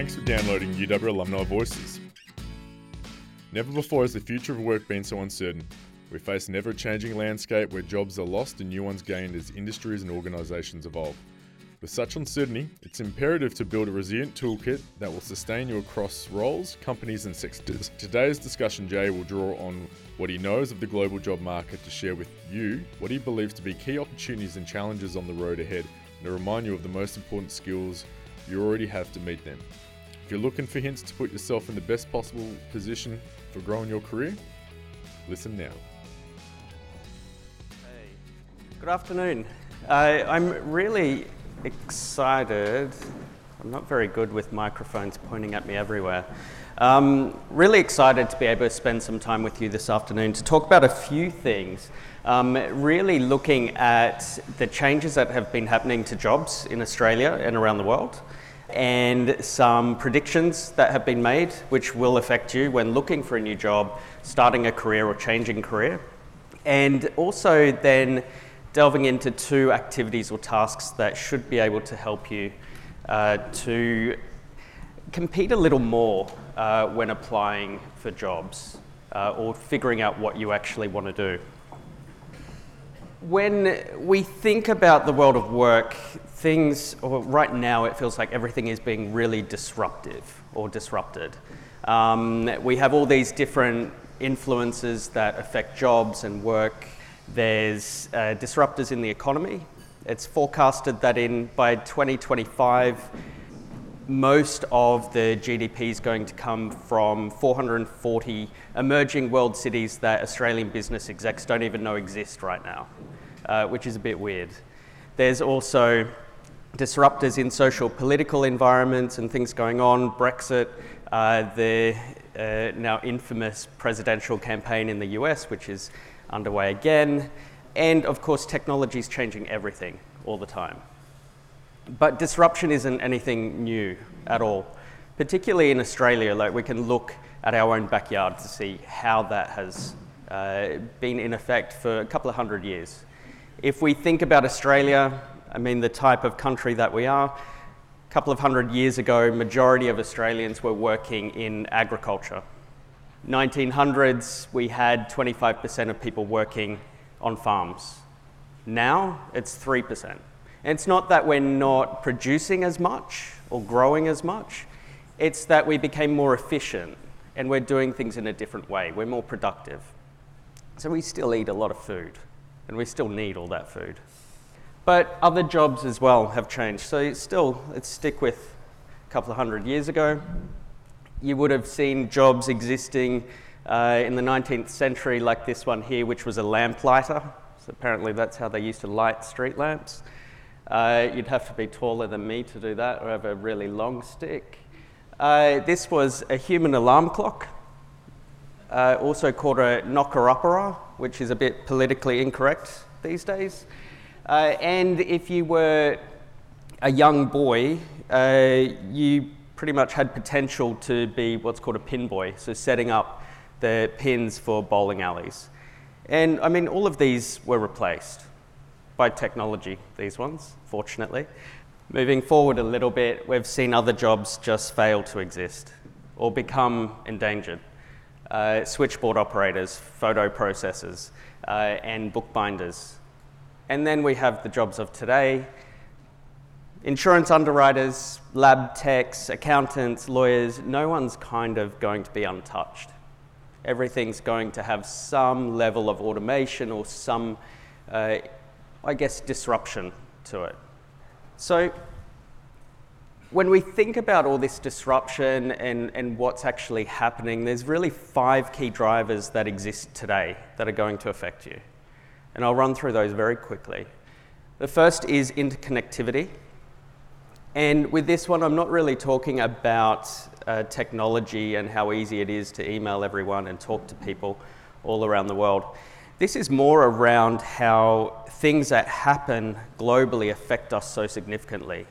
Thanks for downloading UW Alumni Voices. Never before has the future of work been so uncertain. We face an ever changing landscape where jobs are lost and new ones gained as industries and organisations evolve. With such uncertainty, it's imperative to build a resilient toolkit that will sustain you across roles, companies, and sectors. Today's discussion, Jay will draw on what he knows of the global job market to share with you what he believes to be key opportunities and challenges on the road ahead, and to remind you of the most important skills you already have to meet them. If you're looking for hints to put yourself in the best possible position for growing your career, listen now. Hey, good afternoon. Uh, I'm really excited. I'm not very good with microphones pointing at me everywhere. Um, really excited to be able to spend some time with you this afternoon to talk about a few things. Um, really looking at the changes that have been happening to jobs in Australia and around the world, and some predictions that have been made which will affect you when looking for a new job, starting a career, or changing career. And also, then delving into two activities or tasks that should be able to help you uh, to compete a little more uh, when applying for jobs uh, or figuring out what you actually want to do. When we think about the world of work, things, or right now it feels like everything is being really disruptive or disrupted. Um, we have all these different influences that affect jobs and work there's uh, disruptors in the economy. It's forecasted that in by 2025, most of the GDP is going to come from 440 emerging world cities that Australian business execs don't even know exist right now, uh, which is a bit weird. There's also disruptors in social political environments and things going on, Brexit, uh, the uh, now infamous presidential campaign in the US, which is underway again. And of course, technology is changing everything all the time. But disruption isn't anything new at all. Particularly in Australia, like we can look at our own backyard to see how that has uh, been in effect for a couple of hundred years. If we think about Australia, I mean the type of country that we are, a couple of hundred years ago, majority of Australians were working in agriculture. 1900s, we had 25% of people working on farms. Now it's 3%. And it's not that we're not producing as much or growing as much, it's that we became more efficient and we're doing things in a different way. We're more productive. So we still eat a lot of food and we still need all that food. But other jobs as well have changed. So still, let's stick with a couple of hundred years ago you would have seen jobs existing uh, in the 19th century, like this one here, which was a lamplighter. So apparently, that's how they used to light street lamps. Uh, you'd have to be taller than me to do that, or have a really long stick. Uh, this was a human alarm clock, uh, also called a knocker-upperer, which is a bit politically incorrect these days. Uh, and if you were a young boy, uh, you pretty much had potential to be what's called a pin boy, so setting up the pins for bowling alleys. And I mean, all of these were replaced by technology, these ones, fortunately. Moving forward a little bit, we've seen other jobs just fail to exist or become endangered. Uh, switchboard operators, photo processors, uh, and bookbinders. And then we have the jobs of today, insurance underwriters, lab techs, accountants, lawyers, no one's kind of going to be untouched. Everything's going to have some level of automation or some, uh, I guess, disruption to it. So, when we think about all this disruption and, and what's actually happening, there's really five key drivers that exist today that are going to affect you. And I'll run through those very quickly. The first is interconnectivity. And with this one, I'm not really talking about uh, technology and how easy it is to email everyone and talk to people all around the world. This is more around how things that happen globally affect us so significantly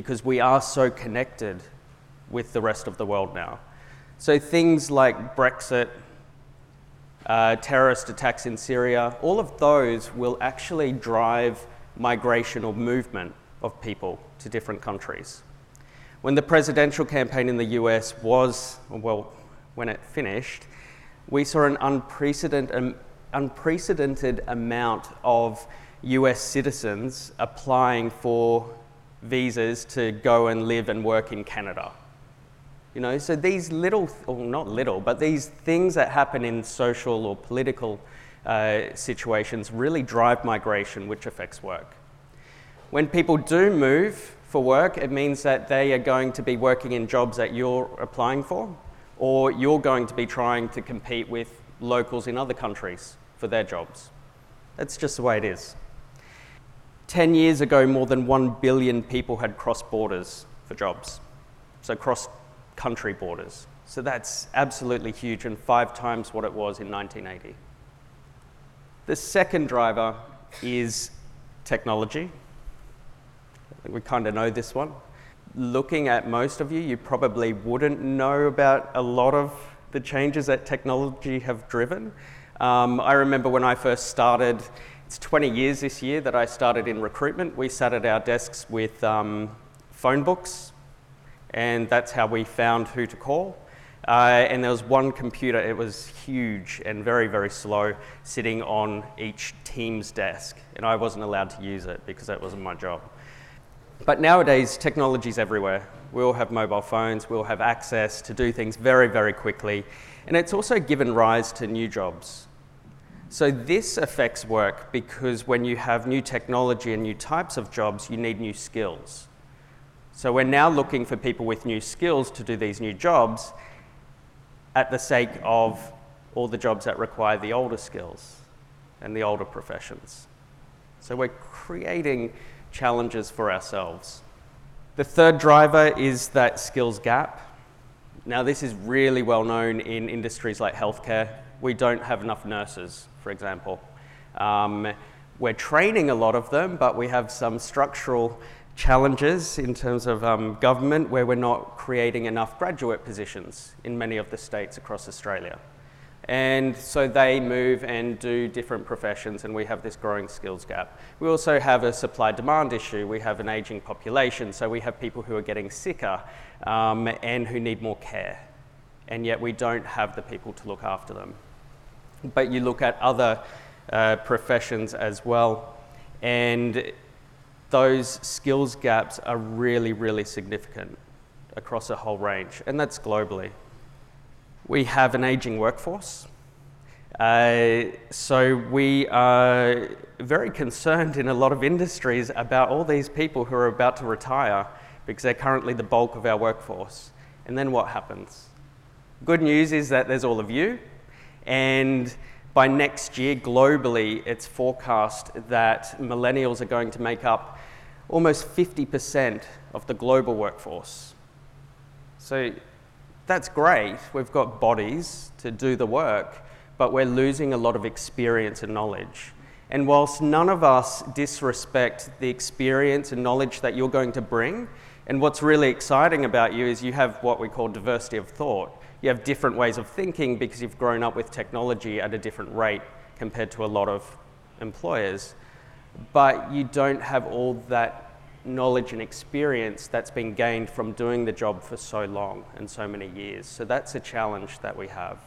because we are so connected with the rest of the world now. So things like Brexit, uh, terrorist attacks in Syria, all of those will actually drive migration or movement of people to different countries. When the presidential campaign in the US was, well, when it finished, we saw an unprecedented, um, unprecedented amount of US citizens applying for visas to go and live and work in Canada. You know, so these little, or not little, but these things that happen in social or political uh, situations really drive migration, which affects work. When people do move for work, it means that they are going to be working in jobs that you're applying for, or you're going to be trying to compete with locals in other countries for their jobs. That's just the way it is. 10 years ago, more than 1 billion people had crossed borders for jobs, so cross country borders. So that's absolutely huge and five times what it was in 1980. The second driver is technology. We kind of know this one. Looking at most of you, you probably wouldn't know about a lot of the changes that technology have driven. Um, I remember when I first started, it's 20 years this year that I started in recruitment. We sat at our desks with um, phone books, and that's how we found who to call. Uh, and there was one computer, it was huge and very, very slow, sitting on each team's desk. And I wasn't allowed to use it because that wasn't my job. But nowadays, technology's everywhere. We all have mobile phones, we all have access to do things very, very quickly. And it's also given rise to new jobs. So, this affects work because when you have new technology and new types of jobs, you need new skills. So, we're now looking for people with new skills to do these new jobs, at the sake of all the jobs that require the older skills and the older professions. So we're creating challenges for ourselves. The third driver is that skills gap. Now, this is really well known in industries like healthcare. We don't have enough nurses, for example. Um, we're training a lot of them, but we have some structural challenges in terms of um, government where we're not creating enough graduate positions in many of the states across Australia. And so they move and do different professions, and we have this growing skills gap. We also have a supply demand issue. We have an aging population, so we have people who are getting sicker um, and who need more care. And yet we don't have the people to look after them. But you look at other uh, professions as well, and those skills gaps are really, really significant across a whole range, and that's globally. We have an aging workforce. Uh, so we are very concerned in a lot of industries about all these people who are about to retire because they're currently the bulk of our workforce. And then what happens? Good news is that there's all of you, and by next year, globally, it's forecast that millennials are going to make up almost 50% of the global workforce. So that's great. We've got bodies to do the work, but we're losing a lot of experience and knowledge. And whilst none of us disrespect the experience and knowledge that you're going to bring, and what's really exciting about you is you have what we call diversity of thought. You have different ways of thinking because you've grown up with technology at a different rate compared to a lot of employers but you don't have all that knowledge and experience that's been gained from doing the job for so long and so many years. So that's a challenge that we have.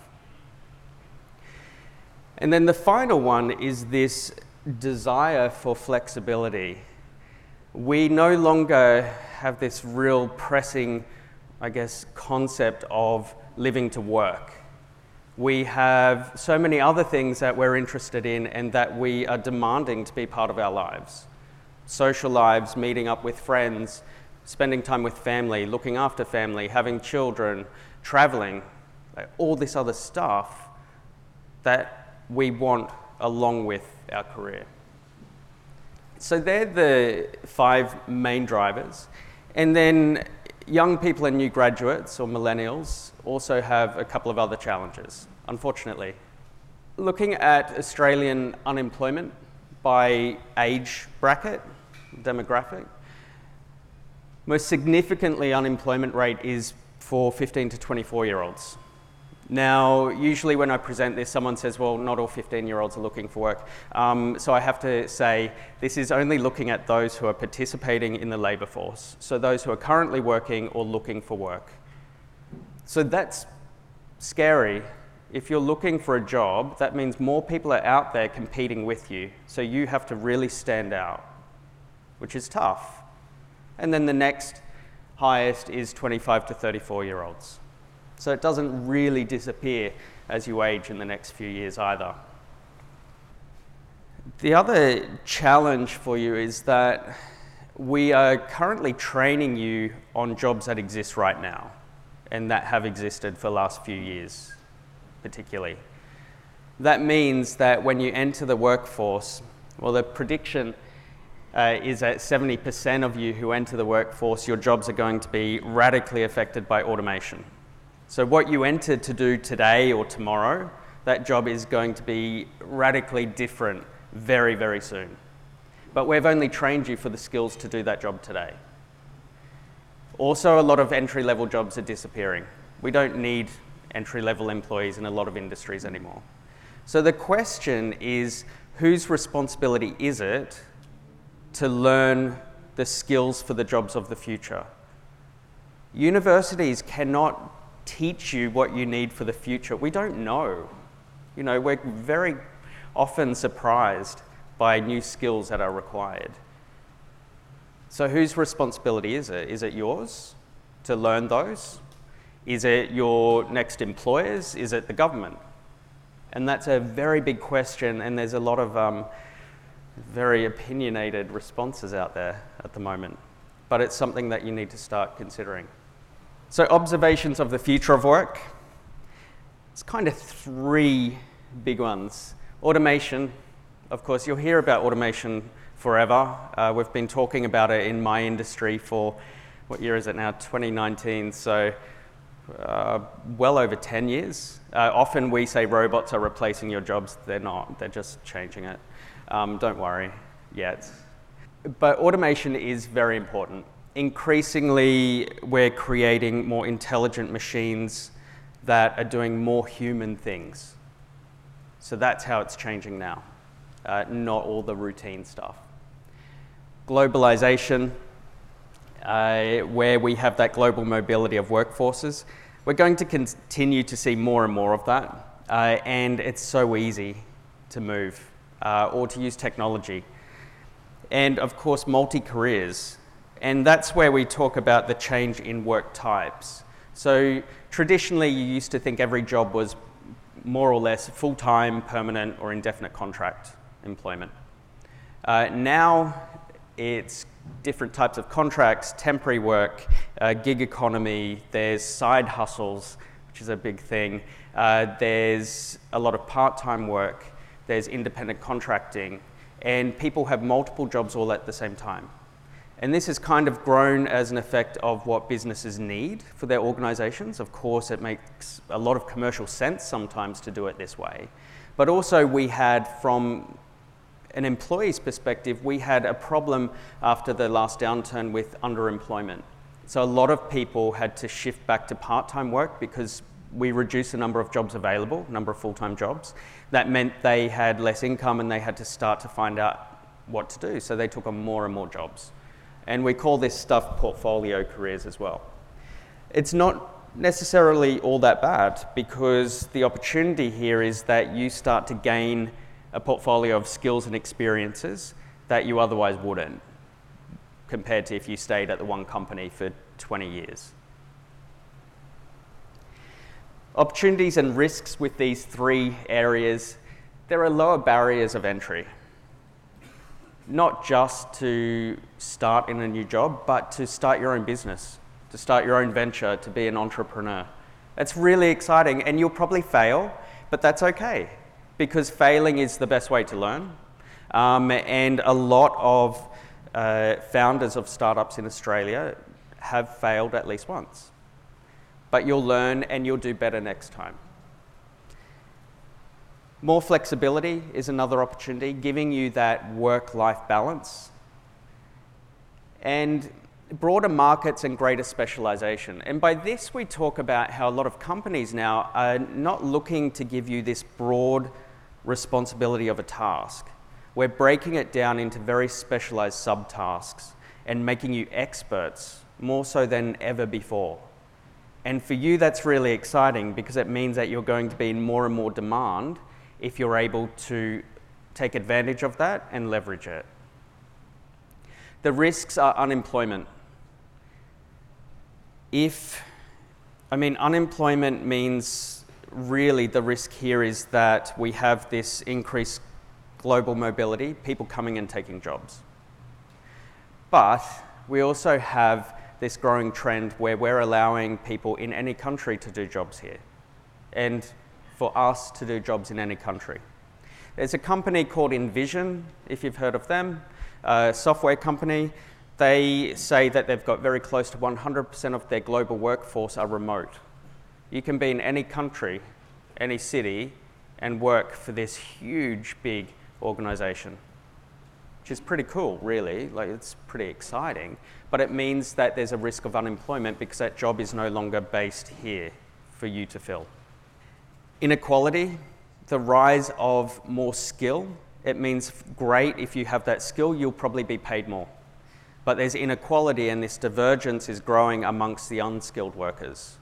And then the final one is this desire for flexibility. We no longer have this real pressing, I guess, concept of living to work we have so many other things that we're interested in and that we are demanding to be part of our lives social lives, meeting up with friends, spending time with family, looking after family, having children, traveling, all this other stuff that we want along with our career. So they're the five main drivers. And then young people and new graduates or millennials also have a couple of other challenges unfortunately. Looking at Australian unemployment by age bracket, demographic, most significantly, unemployment rate is for 15 to 24 year olds. Now, usually when I present this, someone says, well, not all 15 year olds are looking for work. Um, so I have to say, this is only looking at those who are participating in the labour force, so those who are currently working or looking for work. So that's scary. If you're looking for a job, that means more people are out there competing with you, so you have to really stand out, which is tough. And then the next highest is 25 to 34 year olds. So it doesn't really disappear as you age in the next few years either. The other challenge for you is that we are currently training you on jobs that exist right now and that have existed for the last few years, particularly. That means that when you enter the workforce, well, the prediction uh, is that 70% of you who enter the workforce, your jobs are going to be radically affected by automation. So, what you entered to do today or tomorrow, that job is going to be radically different very, very soon. But we've only trained you for the skills to do that job today. Also, a lot of entry level jobs are disappearing. We don't need entry level employees in a lot of industries anymore. So, the question is whose responsibility is it to learn the skills for the jobs of the future? Universities cannot teach you what you need for the future. We don't know. You know, we're very often surprised by new skills that are required. So, whose responsibility is it? Is it yours to learn those? Is it your next employer's? Is it the government? And that's a very big question, and there's a lot of um, very opinionated responses out there at the moment. But it's something that you need to start considering. So, observations of the future of work. It's kind of three big ones. Automation, of course, you'll hear about automation forever. Uh, we've been talking about it in my industry for what year is it now? 2019. So, uh, well over 10 years. Uh, often we say robots are replacing your jobs. They're not, they're just changing it. Um, don't worry yet. But automation is very important increasingly we're creating more intelligent machines that are doing more human things. So that's how it's changing now, uh, not all the routine stuff. Globalization, uh, where we have that global mobility of workforces, we're going to continue to see more and more of that, uh, and it's so easy to move uh, or to use technology. And of course, multi careers. And that's where we talk about the change in work types. So traditionally, you used to think every job was more or less full time, permanent, or indefinite contract employment. Uh, now it's different types of contracts, temporary work, uh, gig economy, there's side hustles, which is a big thing, uh, there's a lot of part time work, there's independent contracting, and people have multiple jobs all at the same time. And this has kind of grown as an effect of what businesses need for their organizations. Of course, it makes a lot of commercial sense sometimes to do it this way. But also, we had, from an employee's perspective, we had a problem after the last downturn with underemployment. So, a lot of people had to shift back to part time work because we reduced the number of jobs available, number of full time jobs. That meant they had less income and they had to start to find out what to do. So, they took on more and more jobs. And we call this stuff portfolio careers as well. It's not necessarily all that bad because the opportunity here is that you start to gain a portfolio of skills and experiences that you otherwise wouldn't, compared to if you stayed at the one company for 20 years. Opportunities and risks with these three areas, there are lower barriers of entry not just to start in a new job, but to start your own business, to start your own venture, to be an entrepreneur. It's really exciting, and you'll probably fail, but that's okay because failing is the best way to learn. Um, and a lot of uh, founders of startups in Australia have failed at least once. But you'll learn and you'll do better next time. More flexibility is another opportunity, giving you that work life balance. And broader markets and greater specialization. And by this, we talk about how a lot of companies now are not looking to give you this broad responsibility of a task. We're breaking it down into very specialized subtasks and making you experts more so than ever before. And for you, that's really exciting because it means that you're going to be in more and more demand if you're able to take advantage of that and leverage it. The risks are unemployment. If, I mean, unemployment means really the risk here is that we have this increased global mobility, people coming and taking jobs. But we also have this growing trend where we're allowing people in any country to do jobs here and for us to do jobs in any country. There's a company called InVision, if you've heard of them, a software company. They say that they've got very close to 100% of their global workforce are remote. You can be in any country, any city, and work for this huge, big organization, which is pretty cool, really. Like, it's pretty exciting. But it means that there's a risk of unemployment because that job is no longer based here for you to fill. Inequality, the rise of more skill. It means great if you have that skill, you'll probably be paid more. But there's inequality, and this divergence is growing amongst the unskilled workers.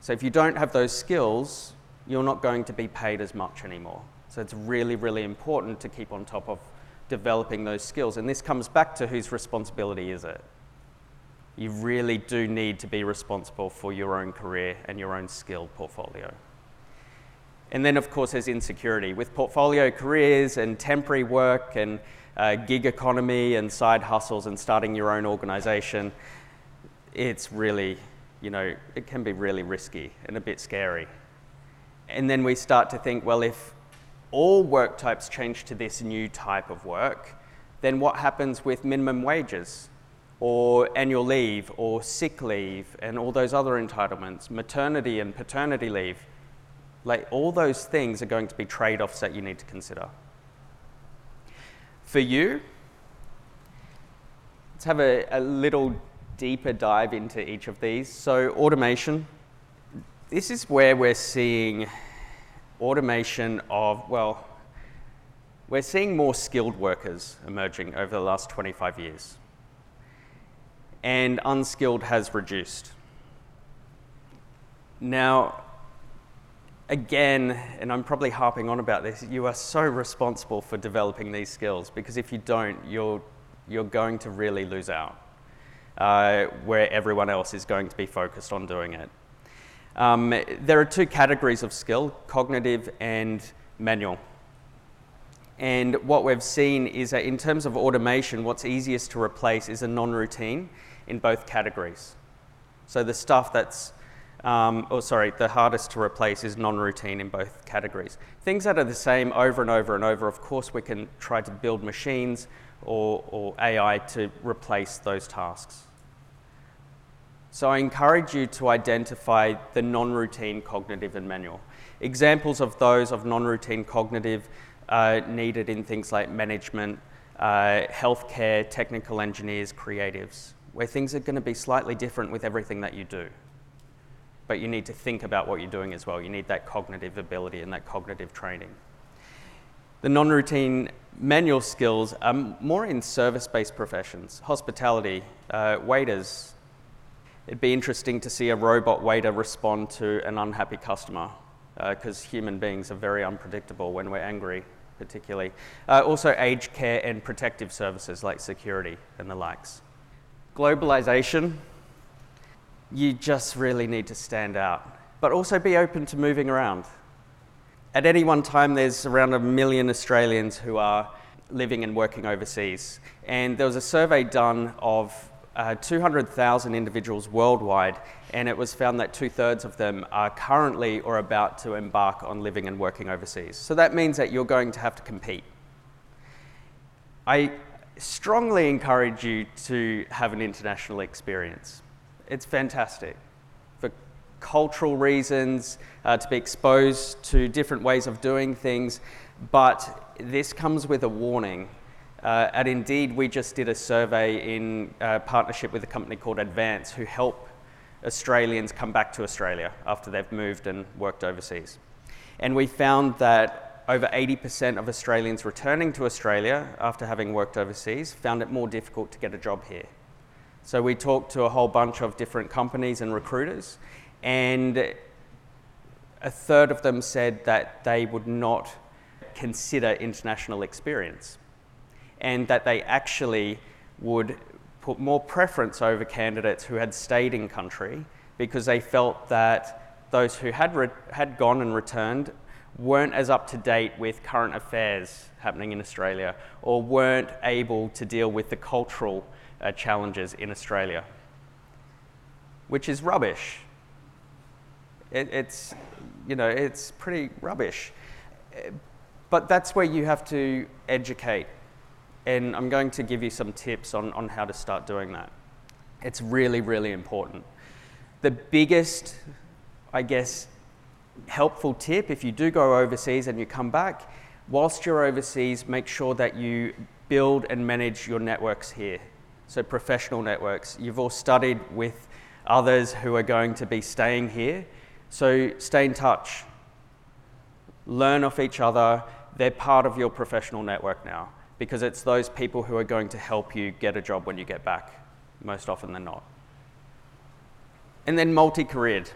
So if you don't have those skills, you're not going to be paid as much anymore. So it's really, really important to keep on top of developing those skills. And this comes back to whose responsibility is it? You really do need to be responsible for your own career and your own skill portfolio. And then, of course, there's insecurity. With portfolio careers and temporary work and uh, gig economy and side hustles and starting your own organization, it's really, you know, it can be really risky and a bit scary. And then we start to think, well, if all work types change to this new type of work, then what happens with minimum wages or annual leave or sick leave and all those other entitlements, maternity and paternity leave? Like all those things are going to be trade offs that you need to consider. For you, let's have a, a little deeper dive into each of these. So, automation. This is where we're seeing automation of, well, we're seeing more skilled workers emerging over the last 25 years, and unskilled has reduced. Now, again, and I'm probably harping on about this, you are so responsible for developing these skills because if you don't, you're, you're going to really lose out, uh, where everyone else is going to be focused on doing it. Um, there are two categories of skill cognitive and manual. And what we've seen is that in terms of automation, what's easiest to replace is a non routine in both categories. So the stuff that's, um, oh, sorry, the hardest to replace is non routine in both categories. Things that are the same over and over and over, of course, we can try to build machines or, or AI to replace those tasks. So I encourage you to identify the non-routine cognitive and manual. Examples of those of non-routine cognitive uh, needed in things like management, uh, healthcare, technical engineers, creatives, where things are going to be slightly different with everything that you do. But you need to think about what you're doing as well. You need that cognitive ability and that cognitive training. The non routine manual skills are more in service based professions, hospitality, uh, waiters, It'd be interesting to see a robot waiter respond to an unhappy customer because uh, human beings are very unpredictable when we're angry, particularly. Uh, also, aged care and protective services like security and the likes. Globalization, you just really need to stand out, but also be open to moving around. At any one time, there's around a million Australians who are living and working overseas. And there was a survey done of uh, 200,000 individuals worldwide, and it was found that two thirds of them are currently or about to embark on living and working overseas. So that means that you're going to have to compete. I strongly encourage you to have an international experience. It's fantastic for cultural reasons, uh, to be exposed to different ways of doing things, but this comes with a warning Uh, at Indeed, we just did a survey in uh, partnership with a company called Advance who help Australians come back to Australia after they've moved and worked overseas. And we found that over 80% of Australians returning to Australia after having worked overseas found it more difficult to get a job here. So we talked to a whole bunch of different companies and recruiters, and a third of them said that they would not consider international experience and that they actually would put more preference over candidates who had stayed in country because they felt that those who had, re- had gone and returned weren't as up to date with current affairs happening in Australia or weren't able to deal with the cultural uh, challenges in Australia, which is rubbish. It, it's, you know, it's pretty rubbish. But that's where you have to educate. And I'm going to give you some tips on, on how to start doing that. It's really, really important. The biggest, I guess, helpful tip if you do go overseas and you come back, whilst you're overseas, make sure that you build and manage your networks here so professional networks. You've all studied with others who are going to be staying here, so stay in touch. Learn off each other. They're part of your professional network now because it's those people who are going to help you get a job when you get back, most often than not. And then multi careered.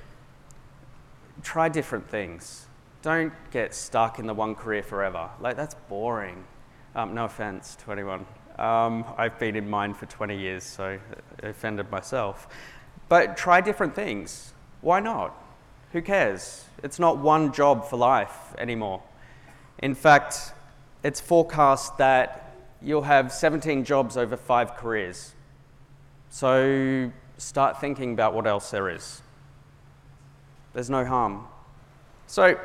Try different things. Don't get stuck in the one career forever. Like, that's boring. Um, no offense to anyone um, I've been in mine for 20 years, so I offended myself. But try different things. Why not? Who cares? It's not one job for life anymore. In fact, it's forecast that you'll have 17 jobs over five careers. So start thinking about what else there is. There's no harm. So,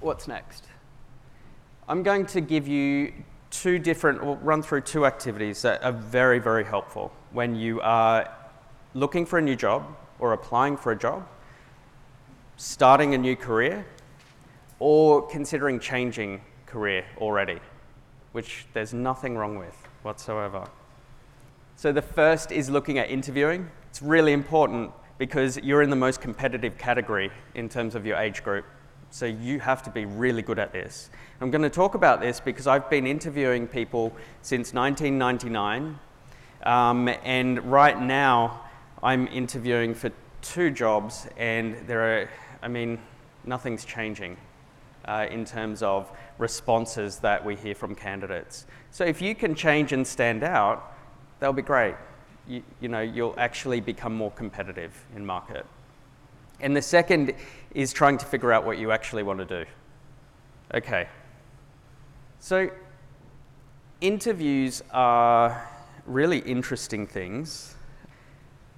what's next? I'm going to give you two different, we'll run through two activities that are very, very helpful when you are looking for a new job or applying for a job, starting a new career, or considering changing career already, which there's nothing wrong with whatsoever. So the first is looking at interviewing. It's really important because you're in the most competitive category in terms of your age group. So you have to be really good at this. I'm going to talk about this because I've been interviewing people since 1999, um, and right now I'm interviewing for two jobs, and there are, I mean, nothing's changing uh, in terms of responses that we hear from candidates. So if you can change and stand out, that'll be great. You, you know, you'll actually become more competitive in market. And the second is trying to figure out what you actually want to do. Okay. So, interviews are really interesting things.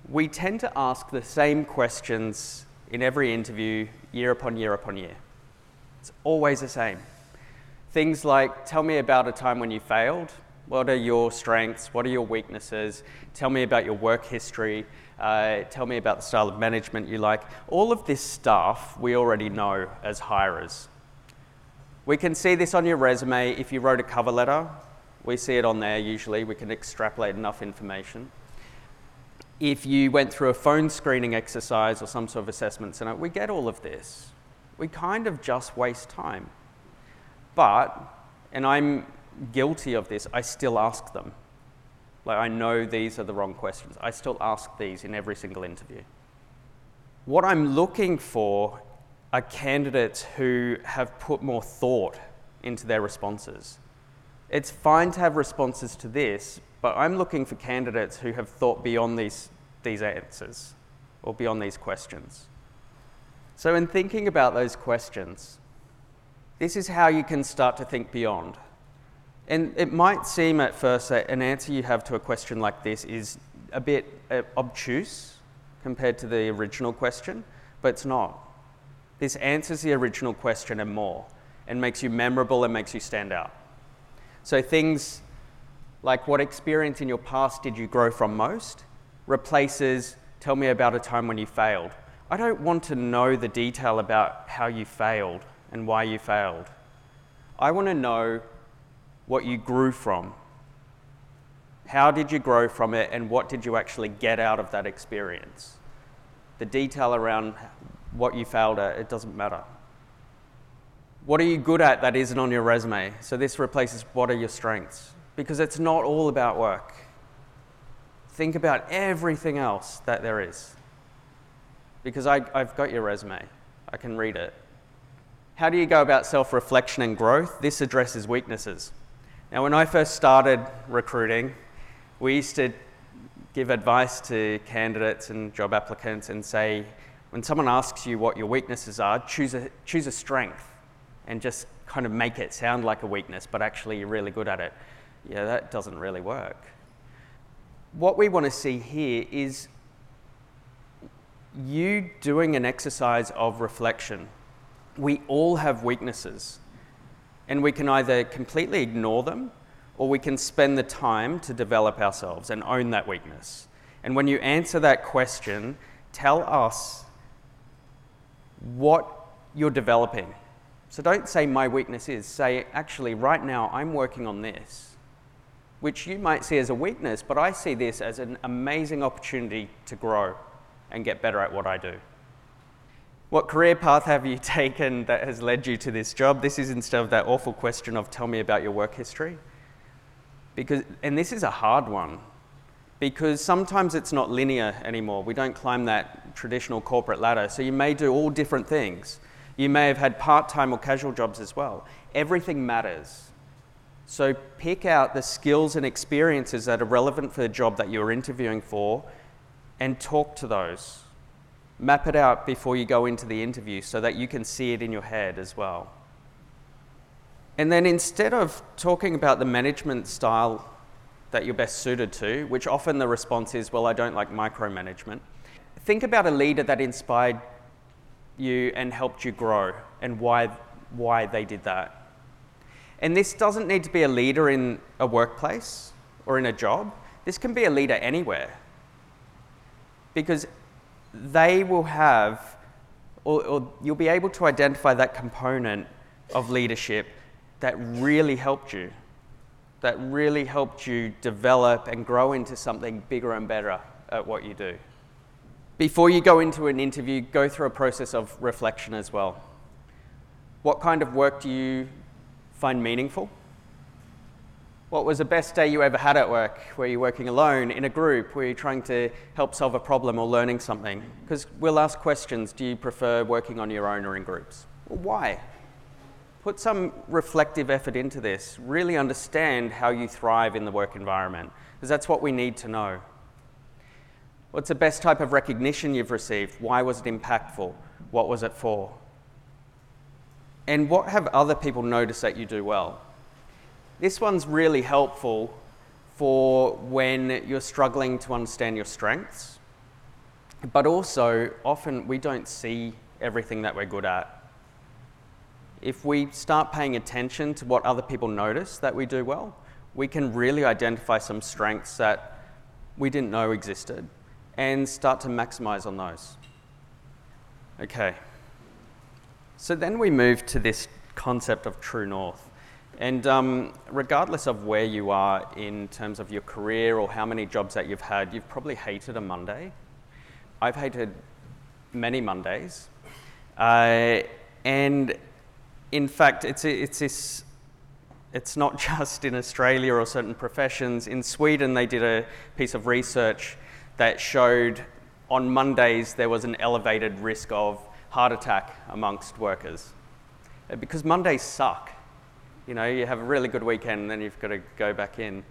We tend to ask the same questions in every interview, year upon year upon year. It's always the same. Things like tell me about a time when you failed. What are your strengths? What are your weaknesses? Tell me about your work history. Uh, tell me about the style of management you like. All of this stuff we already know as hirers. We can see this on your resume if you wrote a cover letter. We see it on there usually. We can extrapolate enough information. If you went through a phone screening exercise or some sort of assessment center, we get all of this. We kind of just waste time. But, and I'm guilty of this, I still ask them. Like, I know these are the wrong questions. I still ask these in every single interview. What I'm looking for are candidates who have put more thought into their responses. It's fine to have responses to this, but I'm looking for candidates who have thought beyond these, these answers or beyond these questions. So, in thinking about those questions, this is how you can start to think beyond. And it might seem at first that an answer you have to a question like this is a bit uh, obtuse compared to the original question, but it's not. This answers the original question and more, and makes you memorable and makes you stand out. So things like what experience in your past did you grow from most replaces tell me about a time when you failed. I don't want to know the detail about how you failed and why you failed. I want to know what you grew from. How did you grow from it, and what did you actually get out of that experience? The detail around what you failed at, it doesn't matter. What are you good at that isn't on your resume? So this replaces what are your strengths? Because it's not all about work. Think about everything else that there is. Because I, have got your resume, I can read it. How do you go about self reflection and growth? This addresses weaknesses. Now, when I first started recruiting, we used to give advice to candidates and job applicants and say, when someone asks you what your weaknesses are, choose a, choose a strength and just kind of make it sound like a weakness, but actually you're really good at it. Yeah, that doesn't really work. What we want to see here is you doing an exercise of reflection. We all have weaknesses, and we can either completely ignore them or we can spend the time to develop ourselves and own that weakness. And when you answer that question, tell us what you're developing. So don't say my weakness is, say actually right now I'm working on this, which you might see as a weakness, but I see this as an amazing opportunity to grow and get better at what I do. What career path have you taken that has led you to this job? This is instead of that awful question of tell me about your work history. Because, and this is a hard one because sometimes it's not linear anymore. We don't climb that traditional corporate ladder. So you may do all different things. You may have had part time or casual jobs as well. Everything matters. So pick out the skills and experiences that are relevant for the job that you're interviewing for and talk to those. Map it out before you go into the interview so that you can see it in your head as well. And then instead of talking about the management style that you're best suited to, which often the response is, well, I don't like micromanagement. Think about a leader that inspired you and helped you grow and why, why they did that. And this doesn't need to be a leader in a workplace or in a job, this can be a leader anywhere. Because they will have, or, or you'll be able to identify that component of leadership that really helped you that really helped you develop and grow into something bigger and better at what you do. Before you go into an interview, go through a process of reflection as well. What kind of work do you find meaningful? What was the best day you ever had at work? Were you working alone, in a group? Were you trying to help solve a problem or learning something? Because we'll ask questions do you prefer working on your own or in groups? Well, why? put some reflective effort into this. Really understand how you thrive in the work environment, because that's what we need to know. What's the best type of recognition you've received? Why was it impactful? What was it for? And what have other people noticed that you do well? This one's really helpful for when you're struggling to understand your strengths, but also often we don't see everything that we're good at if we start paying attention to what other people notice that we do well, we can really identify some strengths that we didn't know existed and start to maximize on those. Okay. So then we move to this concept of true north. And um, regardless of where you are in terms of your career or how many jobs that you've had, you've probably hated a Monday. I've hated many Mondays. Uh, and in fact, it's, it's, this, it's not just in Australia or certain professions. In Sweden, they did a piece of research that showed on Mondays there was an elevated risk of heart attack amongst workers. Uh, because Mondays suck. You know, you have a really good weekend and then you've got to go back in.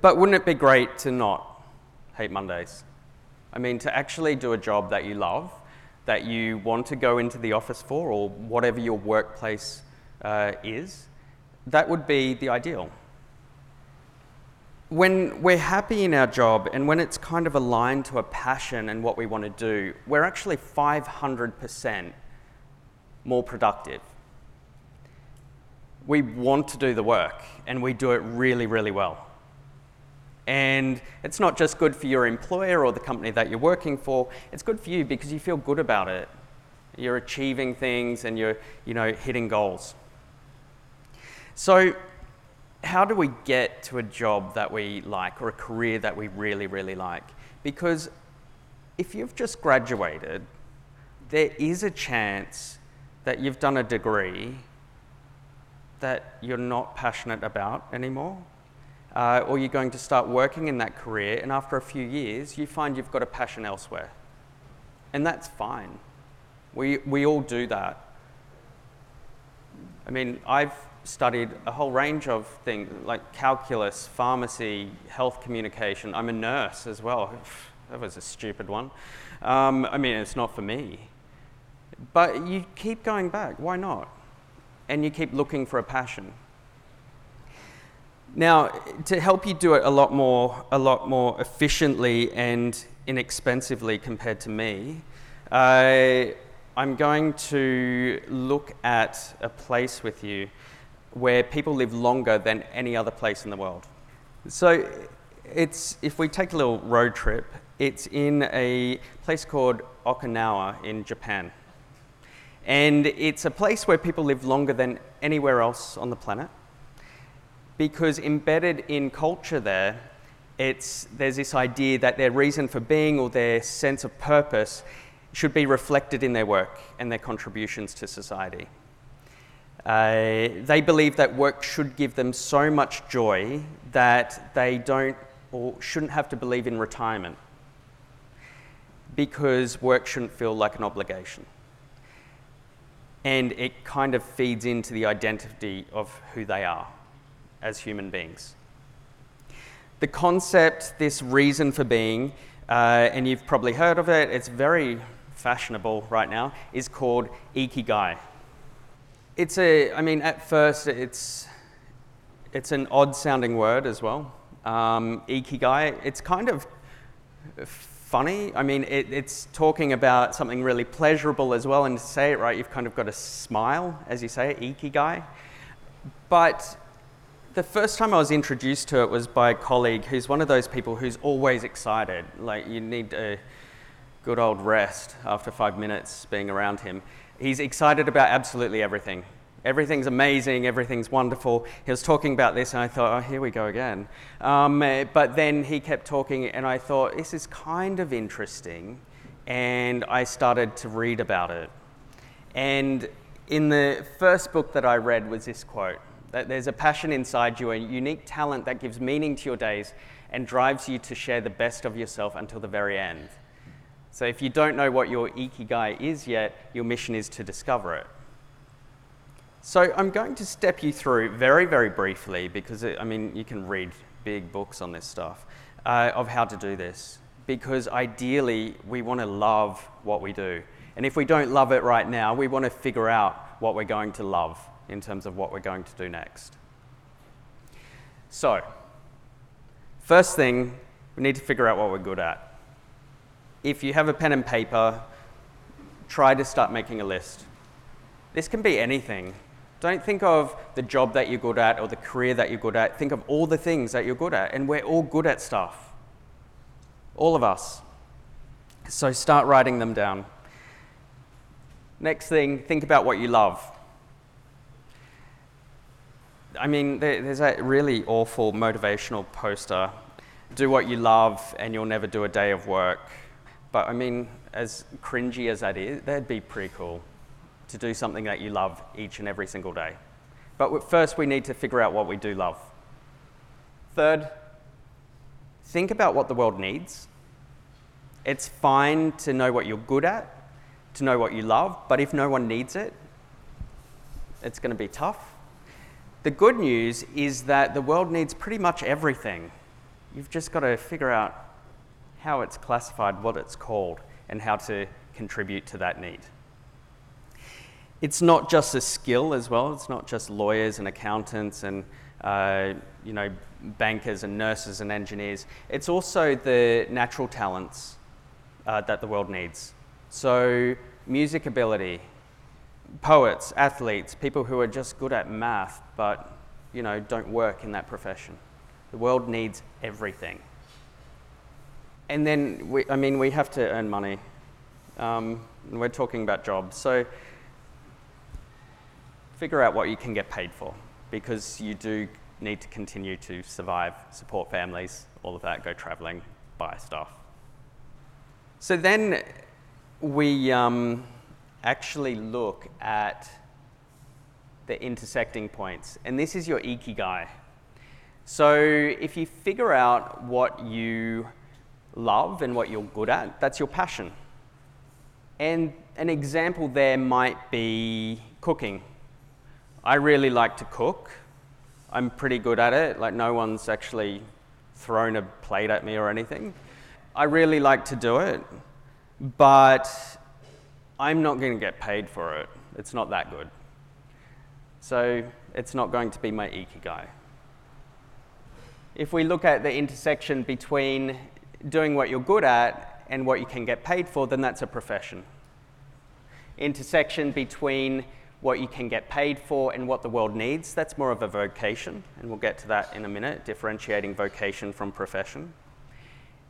But wouldn't it be great to not hate Mondays? I mean, to actually do a job that you love that you want to go into the office for, or whatever your workplace uh, is, that would be the ideal. When we're happy in our job and when it's kind of aligned to a passion and what we want to do, we're actually 500% more productive. We want to do the work and we do it really, really well. And it's not just good for your employer or the company that you're working for, it's good for you because you feel good about it. You're achieving things and you're, you know, hitting goals. So how do we get to a job that we like or a career that we really, really like? Because if you've just graduated, there is a chance that you've done a degree that you're not passionate about anymore. Uh, or you're going to start working in that career, and after a few years, you find you've got a passion elsewhere. And that's fine. We, we all do that. I mean, I've studied a whole range of things like calculus, pharmacy, health communication. I'm a nurse as well. That was a stupid one. Um, I mean, it's not for me. But you keep going back. Why not? And you keep looking for a passion. Now, to help you do it a lot more, a lot more efficiently and inexpensively compared to me, I'm going to look at a place with you where people live longer than any other place in the world. So, it's, if we take a little road trip, it's in a place called Okinawa in Japan. And it's a place where people live longer than anywhere else on the planet because embedded in culture there, it's, there's this idea that their reason for being or their sense of purpose should be reflected in their work and their contributions to society. Uh, they believe that work should give them so much joy that they don't or shouldn't have to believe in retirement because work shouldn't feel like an obligation. And it kind of feeds into the identity of who they are as human beings. The concept, this reason for being, uh, and you've probably heard of it, it's very fashionable right now, is called ikigai. It's a, I mean, at first it's, it's an odd sounding word as well. Um, ikigai, it's kind of funny. I mean, it, it's talking about something really pleasurable as well, and to say it right, you've kind of got to smile as you say ikigai. But the first time I was introduced to it was by a colleague who's one of those people who's always excited. Like, you need a good old rest after five minutes being around him. He's excited about absolutely everything. Everything's amazing, everything's wonderful. He was talking about this, and I thought, oh, here we go again. Um, but then he kept talking, and I thought, this is kind of interesting. And I started to read about it. And in the first book that I read was this quote that there's a passion inside you, a unique talent that gives meaning to your days and drives you to share the best of yourself until the very end. So if you don't know what your ikigai is yet, your mission is to discover it. So I'm going to step you through very, very briefly, because it, I mean, you can read big books on this stuff, uh, of how to do this. Because ideally, we want to love what we do. And if we don't love it right now, we want to figure out what we're going to love in terms of what we're going to do next. So, first thing, we need to figure out what we're good at if you have a pen and paper, try to start making a list. This can be anything. Don't think of the job that you're good at or the career that you're good at. Think of all the things that you're good at. And we're all good at stuff. All of us. So start writing them down. Next thing, think about what you love. I mean, there's a really awful motivational poster do what you love and you'll never do a day of work. But I mean, as cringy as that is, that'd be pretty cool to do something that you love each and every single day. But first, we need to figure out what we do love. Third, think about what the world needs. It's fine to know what you're good at, to know what you love, but if no one needs it, it's going to be tough. The good news is that the world needs pretty much everything. You've just got to figure out how it's classified, what it's called, and how to contribute to that need. It's not just a skill as well, it's not just lawyers and accountants and uh, you know, bankers and nurses and engineers. It's also the natural talents uh, that the world needs. So, music ability, poets, athletes, people who are just good at math but you know, don't work in that profession. The world needs everything and then, we, I mean, we have to earn money. Um, we're talking about jobs. So figure out what you can get paid for because you do need to continue to survive, support families, all of that, go traveling, buy stuff. So then we um, actually look at the intersecting points, and this is your ikigai. So if you figure out what you love and what you're good at, that's your passion. And an example there might be cooking. I really like to cook. I'm pretty good at it. Like, no one's actually thrown a plate at me or anything. I really like to do it, but I'm not going to get paid for it. It's not that good. So, it's not going to be my ikigai. If we look at the intersection between doing what you're good at and what you can get paid for, then that's a profession. Intersection between what you can get paid for and what the world needs, that's more of a vocation, and we'll get to that in a minute, differentiating vocation from profession.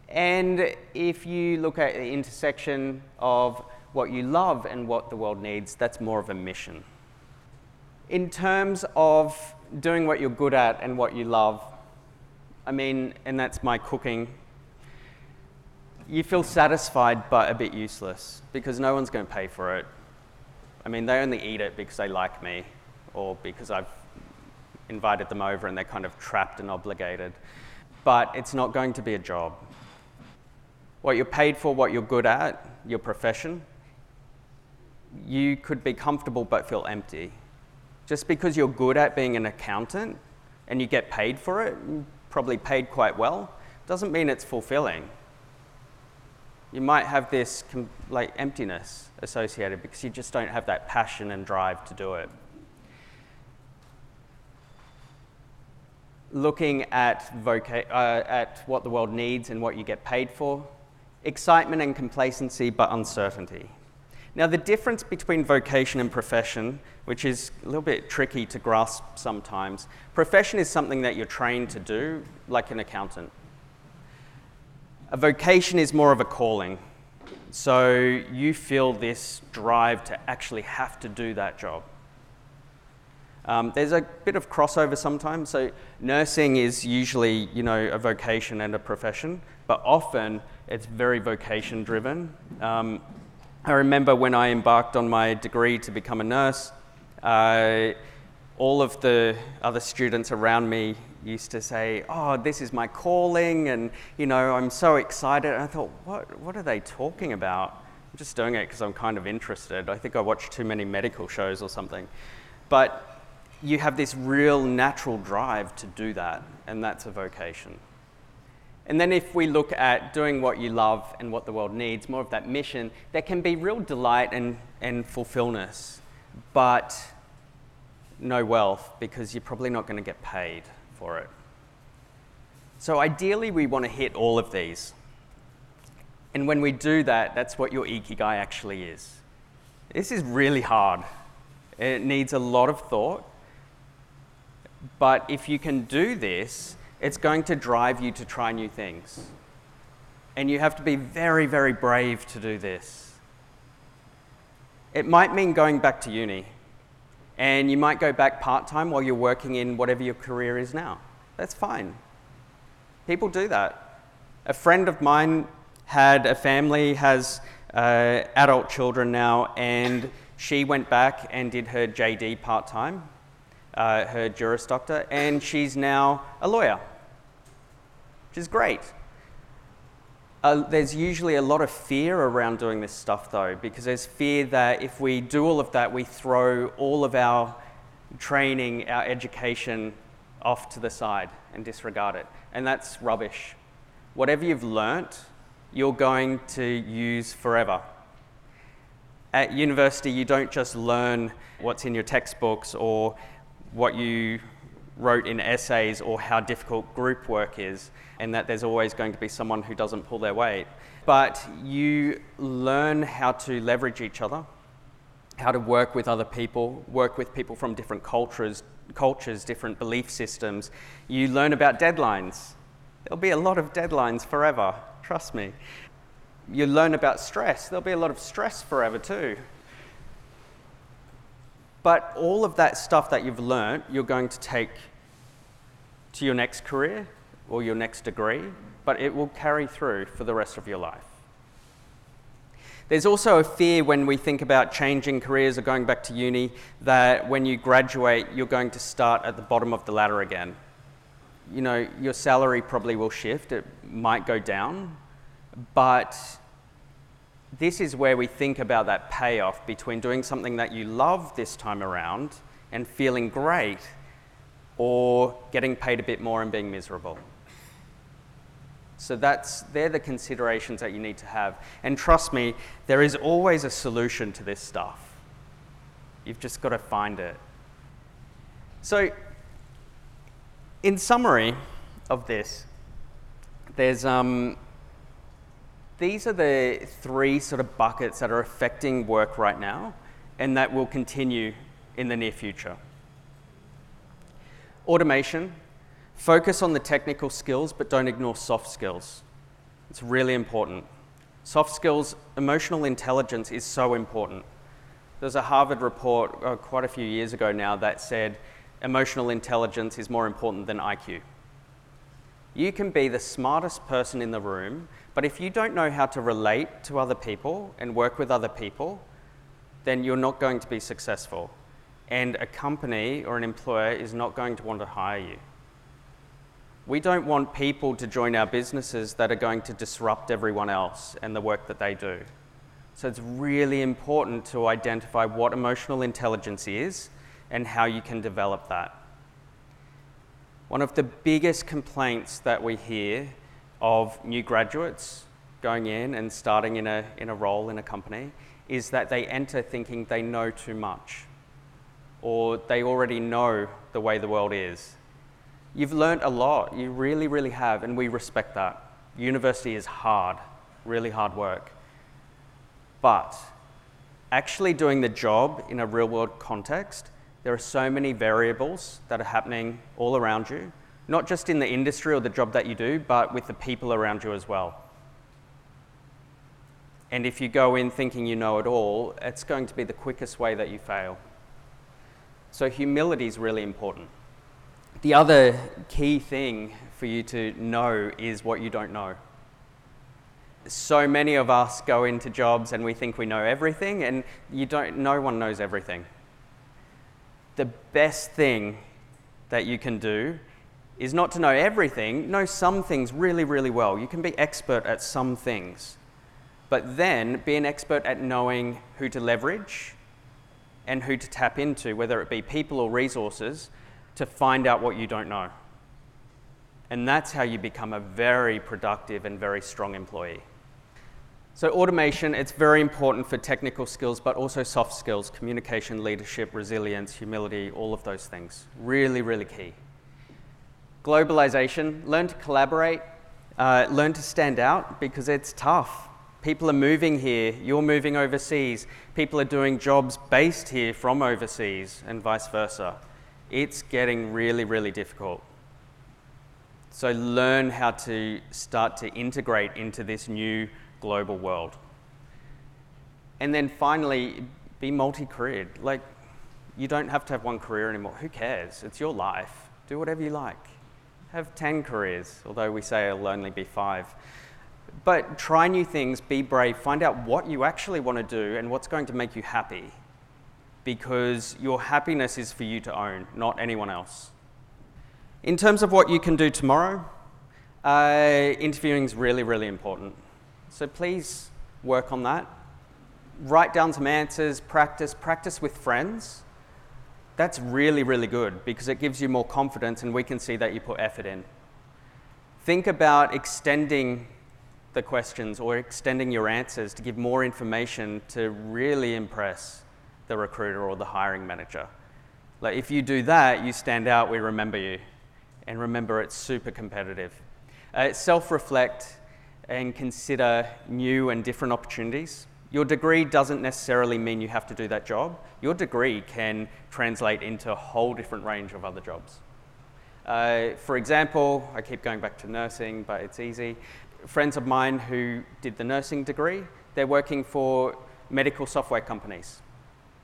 And if you look at the intersection of what you love and what the world needs, that's more of a mission. In terms of doing what you're good at and what you love, I mean, and that's my cooking you feel satisfied but a bit useless because no one's going to pay for it. I mean, they only eat it because they like me or because I've invited them over and they're kind of trapped and obligated. But it's not going to be a job. What you're paid for, what you're good at, your profession, you could be comfortable but feel empty. Just because you're good at being an accountant and you get paid for it, probably paid quite well, doesn't mean it's fulfilling you might have this like emptiness associated because you just don't have that passion and drive to do it. Looking at, voca- uh, at what the world needs and what you get paid for, excitement and complacency, but uncertainty. Now, the difference between vocation and profession, which is a little bit tricky to grasp sometimes, profession is something that you're trained to do, like an accountant. A vocation is more of a calling. So you feel this drive to actually have to do that job. Um, there's a bit of crossover sometimes. So nursing is usually, you know, a vocation and a profession, but often it's very vocation driven. Um, I remember when I embarked on my degree to become a nurse, uh, all of the other students around me used to say, Oh, this is my calling, and you know, I'm so excited. And I thought, what, what are they talking about? I'm just doing it because I'm kind of interested. I think I watched too many medical shows or something. But you have this real natural drive to do that, and that's a vocation. And then, if we look at doing what you love and what the world needs, more of that mission, there can be real delight and, and fulfillment, but no wealth because you're probably not going to get paid for it. So ideally, we want to hit all of these. And when we do that, that's what your ikigai actually is. This is really hard. It needs a lot of thought. But if you can do this, it's going to drive you to try new things. And you have to be very, very brave to do this. It might mean going back to uni and you might go back part time while you're working in whatever your career is now. That's fine. People do that. A friend of mine had a family, has uh, adult children now, and she went back and did her JD part time, uh, her Juris Doctor, and she's now a lawyer, which is great. Uh, there's usually a lot of fear around doing this stuff, though, because there's fear that if we do all of that, we throw all of our training, our education off to the side and disregard it. And that's rubbish. Whatever you've learnt, you're going to use forever. At university, you don't just learn what's in your textbooks or what you wrote in essays or how difficult group work is, and that there's always going to be someone who doesn't pull their weight. But you learn how to leverage each other, how to work with other people, work with people from different cultures, cultures, different belief systems. You learn about deadlines. There'll be a lot of deadlines forever, trust me. You learn about stress. There'll be a lot of stress forever too. But all of that stuff that you've learned, you're going to take to your next career or your next degree, but it will carry through for the rest of your life. There's also a fear when we think about changing careers or going back to uni that when you graduate, you're going to start at the bottom of the ladder again. You know, your salary probably will shift, it might go down, but this is where we think about that payoff between doing something that you love this time around and feeling great or getting paid a bit more and being miserable. So that's, they're the considerations that you need to have. And trust me, there is always a solution to this stuff. You've just got to find it. So, in summary of this, there's, um, these are the three sort of buckets that are affecting work right now and that will continue in the near future. Automation, Focus on the technical skills, but don't ignore soft skills. It's really important. Soft skills, emotional intelligence is so important. There's a Harvard report uh, quite a few years ago now that said emotional intelligence is more important than IQ. You can be the smartest person in the room, but if you don't know how to relate to other people and work with other people, then you're not going to be successful. And a company or an employer is not going to want to hire you. We don't want people to join our businesses that are going to disrupt everyone else and the work that they do. So it's really important to identify what emotional intelligence is and how you can develop that. One of the biggest complaints that we hear of new graduates going in and starting in a, in a role in a company is that they enter thinking they know too much or they already know the way the world is You've learned a lot. You really, really have, and we respect that. University is hard, really hard work. But actually doing the job in a real world context, there are so many variables that are happening all around you, not just in the industry or the job that you do, but with the people around you as well. And if you go in thinking you know it all, it's going to be the quickest way that you fail. So humility is really important. The other key thing for you to know is what you don't know. So many of us go into jobs and we think we know everything, and you don't, no one knows everything. The best thing that you can do is not to know everything, know some things really, really well. You can be expert at some things, but then be an expert at knowing who to leverage and who to tap into, whether it be people or resources, to find out what you don't know. And that's how you become a very productive and very strong employee. So, automation, it's very important for technical skills, but also soft skills communication, leadership, resilience, humility, all of those things. Really, really key. Globalization, learn to collaborate, uh, learn to stand out because it's tough. People are moving here, you're moving overseas, people are doing jobs based here from overseas, and vice versa it's getting really, really difficult. So learn how to start to integrate into this new global world. And then finally, be multi careered. Like, you don't have to have one career anymore. Who cares? It's your life. Do whatever you like. Have 10 careers, although we say it'll only be five. But try new things, be brave, find out what you actually want to do and what's going to make you happy because your happiness is for you to own, not anyone else. In terms of what you can do tomorrow, uh, interviewing is really, really important. So please work on that. Write down some answers, practice, practice with friends. That's really, really good because it gives you more confidence and we can see that you put effort in. Think about extending the questions or extending your answers to give more information to really impress the recruiter or the hiring manager. Like if you do that, you stand out, we remember you. And remember, it's super competitive. Uh, Self reflect and consider new and different opportunities. Your degree doesn't necessarily mean you have to do that job. Your degree can translate into a whole different range of other jobs. Uh, for example, I keep going back to nursing, but it's easy. Friends of mine who did the nursing degree, they're working for medical software companies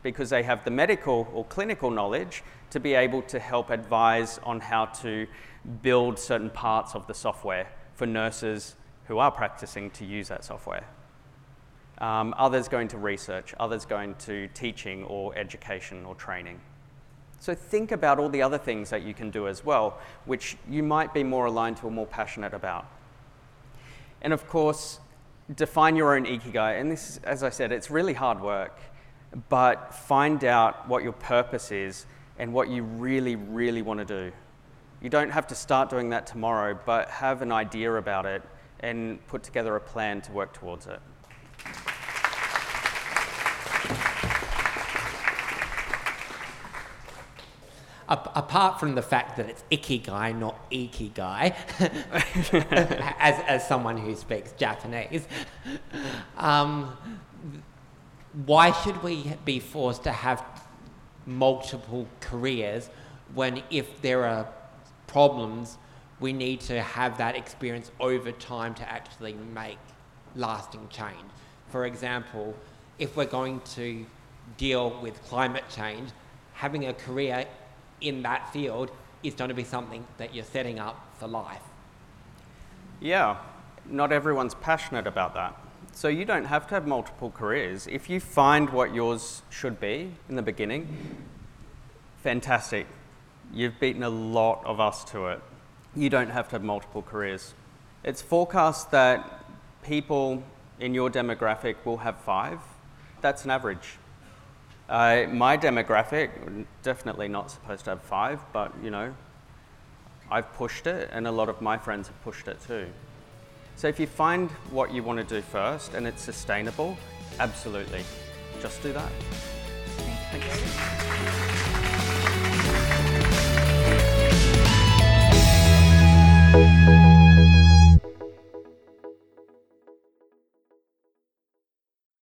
because they have the medical or clinical knowledge to be able to help advise on how to build certain parts of the software for nurses who are practicing to use that software. Um, others going to research, others going to teaching or education or training. So think about all the other things that you can do as well, which you might be more aligned to or more passionate about. And of course, define your own ikigai. And this, as I said, it's really hard work, but find out what your purpose is and what you really, really want to do. You don't have to start doing that tomorrow, but have an idea about it and put together a plan to work towards it. apart from the fact that it's ikigai, not ikigai, as, as someone who speaks Japanese, um, why should we be forced to have multiple careers when if there are problems, we need to have that experience over time to actually make lasting change. For example, if we're going to deal with climate change, having a career in that field is going to be something that you're setting up for life. Yeah, not everyone's passionate about that. So you don't have to have multiple careers. If you find what yours should be in the beginning, fantastic. You've beaten a lot of us to it. You don't have to have multiple careers. It's forecast that people in your demographic will have five. That's an average. Uh, my demographic, definitely not supposed to have five, but you know, I've pushed it and a lot of my friends have pushed it too. So if you find what you want to do first and it's sustainable, absolutely, just do that.